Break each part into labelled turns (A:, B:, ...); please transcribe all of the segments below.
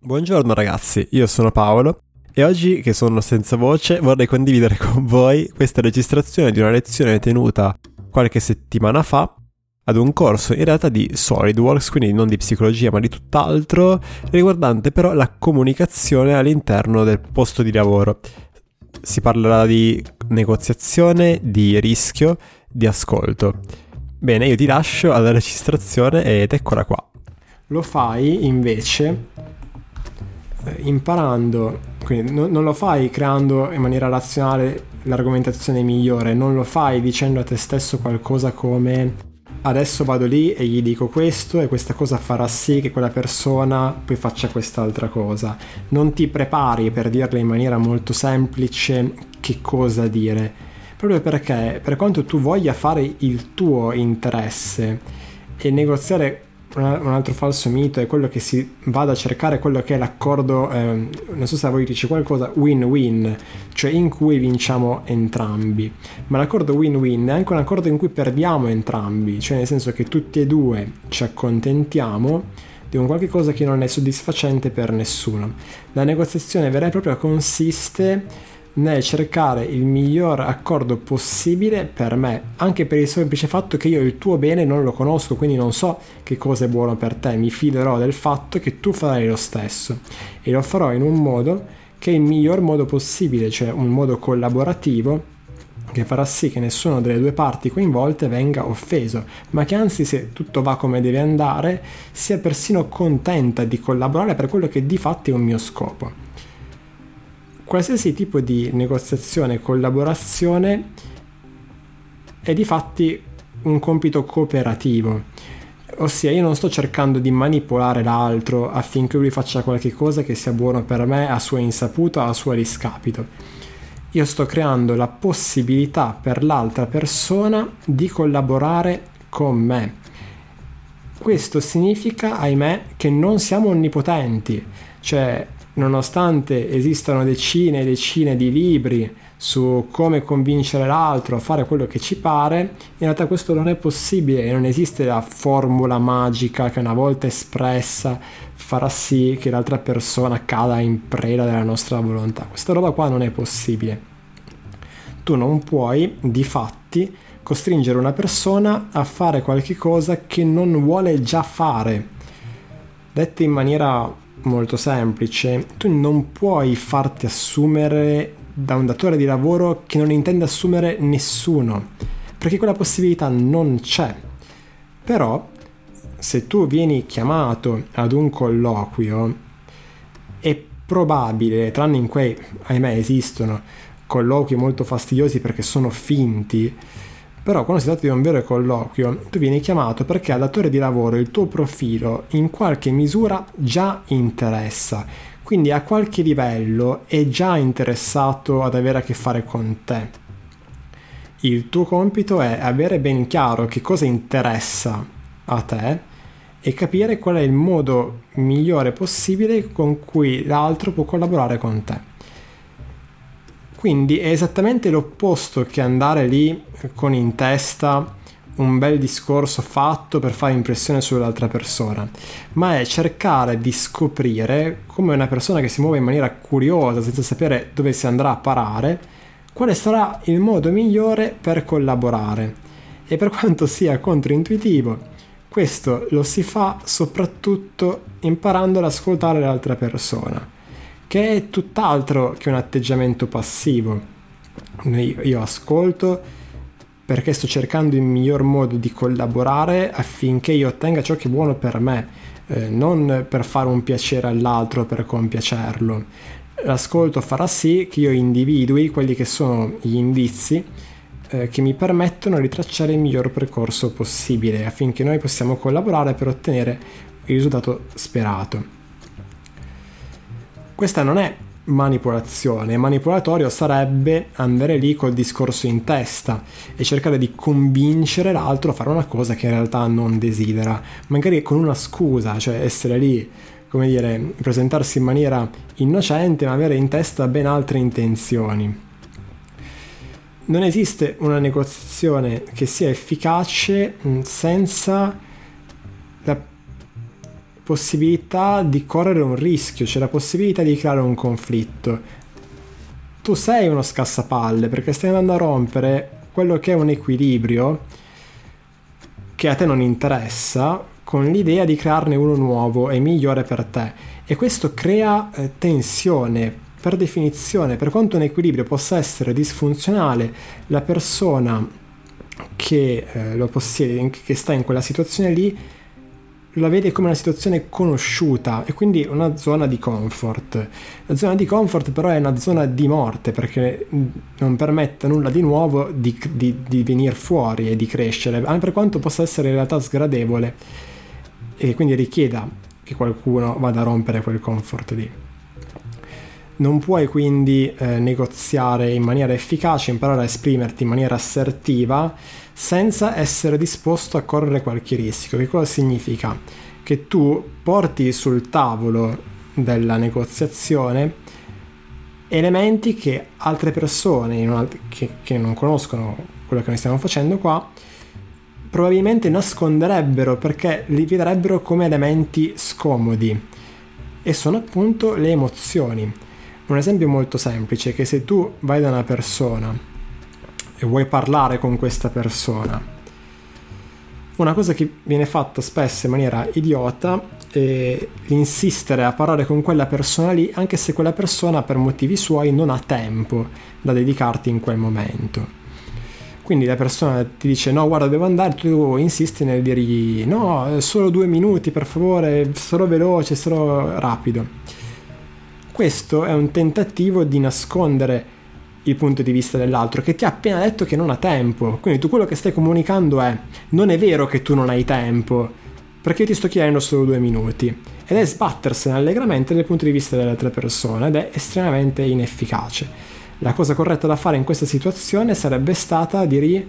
A: Buongiorno ragazzi, io sono Paolo e oggi che sono senza voce vorrei condividere con voi questa registrazione di una lezione tenuta qualche settimana fa ad un corso in realtà di SolidWorks, quindi non di psicologia ma di tutt'altro, riguardante però la comunicazione all'interno del posto di lavoro. Si parlerà di negoziazione, di rischio, di ascolto. Bene, io ti lascio alla registrazione ed eccola qua.
B: Lo fai invece imparando, quindi non, non lo fai creando in maniera razionale l'argomentazione migliore, non lo fai dicendo a te stesso qualcosa come adesso vado lì e gli dico questo e questa cosa farà sì che quella persona poi faccia quest'altra cosa. Non ti prepari per dirle in maniera molto semplice che cosa dire, proprio perché per quanto tu voglia fare il tuo interesse e negoziare un altro falso mito è quello che si vada a cercare quello che è l'accordo, eh, non so se a voi dice qualcosa, win-win, cioè in cui vinciamo entrambi. Ma l'accordo win-win è anche un accordo in cui perdiamo entrambi, cioè nel senso che tutti e due ci accontentiamo di un qualche cosa che non è soddisfacente per nessuno. La negoziazione vera e propria consiste nel cercare il miglior accordo possibile per me, anche per il semplice fatto che io il tuo bene non lo conosco, quindi non so che cosa è buono per te, mi fiderò del fatto che tu farai lo stesso. E lo farò in un modo che è il miglior modo possibile, cioè un modo collaborativo che farà sì che nessuna delle due parti coinvolte venga offeso, ma che anzi se tutto va come deve andare sia persino contenta di collaborare per quello che di fatto è un mio scopo qualsiasi tipo di negoziazione e collaborazione è di fatti un compito cooperativo. Ossia, io non sto cercando di manipolare l'altro affinché lui faccia qualche cosa che sia buono per me a sua insaputa a suo riscapito. Io sto creando la possibilità per l'altra persona di collaborare con me. Questo significa, ahimè, che non siamo onnipotenti, cioè nonostante esistano decine e decine di libri su come convincere l'altro a fare quello che ci pare, in realtà questo non è possibile e non esiste la formula magica che una volta espressa farà sì che l'altra persona cada in preda della nostra volontà. Questa roba qua non è possibile. Tu non puoi, di fatti, costringere una persona a fare qualche cosa che non vuole già fare. Dette in maniera molto semplice. Tu non puoi farti assumere da un datore di lavoro che non intende assumere nessuno, perché quella possibilità non c'è. Però, se tu vieni chiamato ad un colloquio, è probabile, tranne in quei, ahimè, esistono colloqui molto fastidiosi perché sono finti, però quando si tratta di un vero colloquio, tu vieni chiamato perché al datore di lavoro il tuo profilo in qualche misura già interessa, quindi a qualche livello è già interessato ad avere a che fare con te. Il tuo compito è avere ben chiaro che cosa interessa a te e capire qual è il modo migliore possibile con cui l'altro può collaborare con te. Quindi è esattamente l'opposto che andare lì con in testa un bel discorso fatto per fare impressione sull'altra persona, ma è cercare di scoprire come una persona che si muove in maniera curiosa, senza sapere dove si andrà a parare, quale sarà il modo migliore per collaborare. E per quanto sia controintuitivo, questo lo si fa soprattutto imparando ad ascoltare l'altra persona che è tutt'altro che un atteggiamento passivo. Io, ascolto perché sto cercando il miglior modo di collaborare affinché io ottenga ciò che è buono per me, eh, non per fare un piacere all'altro, per compiacerlo. L'ascolto farà sì che io individui quelli che sono gli indizi eh, che mi permettono di tracciare il miglior percorso possibile affinché noi possiamo collaborare per ottenere il risultato sperato. Questa non è manipolazione, manipolatorio sarebbe andare lì col discorso in testa e cercare di convincere l'altro a fare una cosa che in realtà non desidera, magari con una scusa, cioè essere lì, come dire, presentarsi in maniera innocente ma avere in testa ben altre intenzioni. Non esiste una negoziazione che sia efficace senza possibilità di correre un rischio, c'è la possibilità di creare un conflitto. Tu sei uno scassapalle perché stai andando a rompere quello che è un equilibrio che a te non interessa con l'idea di crearne uno nuovo e migliore per te. E questo crea eh, tensione. Per definizione, per quanto un equilibrio possa essere disfunzionale, la persona che eh, lo possiede, che sta in quella situazione lì, la vede come una situazione conosciuta e quindi una zona di comfort. La zona di comfort però è una zona di morte perché non permette nulla di nuovo di, di, di venire fuori e di crescere, anche per quanto possa essere in realtà sgradevole e quindi richieda che qualcuno vada a rompere quel comfort lì. Non puoi quindi eh, negoziare in maniera efficace, imparare a esprimerti in maniera assertiva senza essere disposto a correre qualche rischio. Che cosa significa? Che tu porti sul tavolo della negoziazione elementi che altre persone che, che non conoscono quello che noi stiamo facendo qua probabilmente nasconderebbero perché li vedrebbero come elementi scomodi e sono appunto le emozioni. Un esempio molto semplice è che se tu vai da una persona e vuoi parlare con questa persona. Una cosa che viene fatta spesso in maniera idiota è insistere a parlare con quella persona lì anche se quella persona per motivi suoi non ha tempo da dedicarti in quel momento. Quindi la persona ti dice no guarda devo andare, tu insisti nel dirgli no solo due minuti per favore, sarò veloce, sarò rapido. Questo è un tentativo di nascondere il punto di vista dell'altro che ti ha appena detto che non ha tempo. Quindi tu quello che stai comunicando è non è vero che tu non hai tempo, perché io ti sto chiedendo solo due minuti. Ed è sbattersene allegramente dal punto di vista delle altre persone ed è estremamente inefficace. La cosa corretta da fare in questa situazione sarebbe stata dire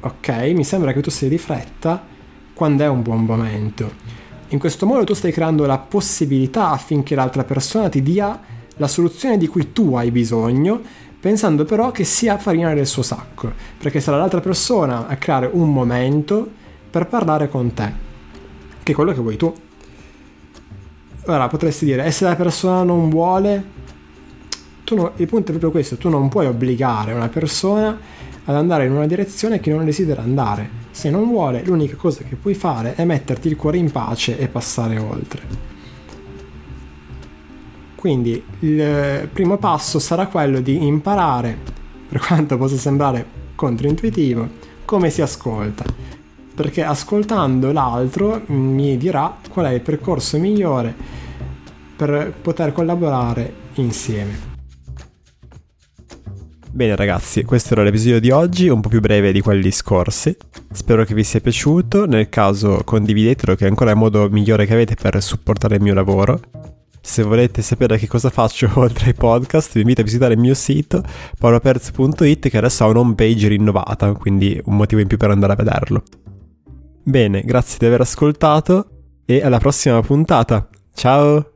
B: ok, mi sembra che tu sei di fretta, quando è un buon momento. In questo modo tu stai creando la possibilità affinché l'altra persona ti dia la soluzione di cui tu hai bisogno pensando però che sia farina del suo sacco, perché sarà l'altra persona a creare un momento per parlare con te, che è quello che vuoi tu. Ora potresti dire, e se la persona non vuole, no, il punto è proprio questo, tu non puoi obbligare una persona ad andare in una direzione che non desidera andare. Se non vuole, l'unica cosa che puoi fare è metterti il cuore in pace e passare oltre. Quindi il primo passo sarà quello di imparare, per quanto possa sembrare controintuitivo, come si ascolta. Perché ascoltando l'altro mi dirà qual è il percorso migliore per poter collaborare insieme.
A: Bene ragazzi, questo era l'episodio di oggi, un po' più breve di quelli scorsi. Spero che vi sia piaciuto, nel caso condividetelo che è ancora il modo migliore che avete per supportare il mio lavoro. Se volete sapere che cosa faccio oltre ai podcast, vi invito a visitare il mio sito paoloperz.it che adesso ha un'home page rinnovata, quindi un motivo in più per andare a vederlo. Bene, grazie di aver ascoltato e alla prossima puntata. Ciao!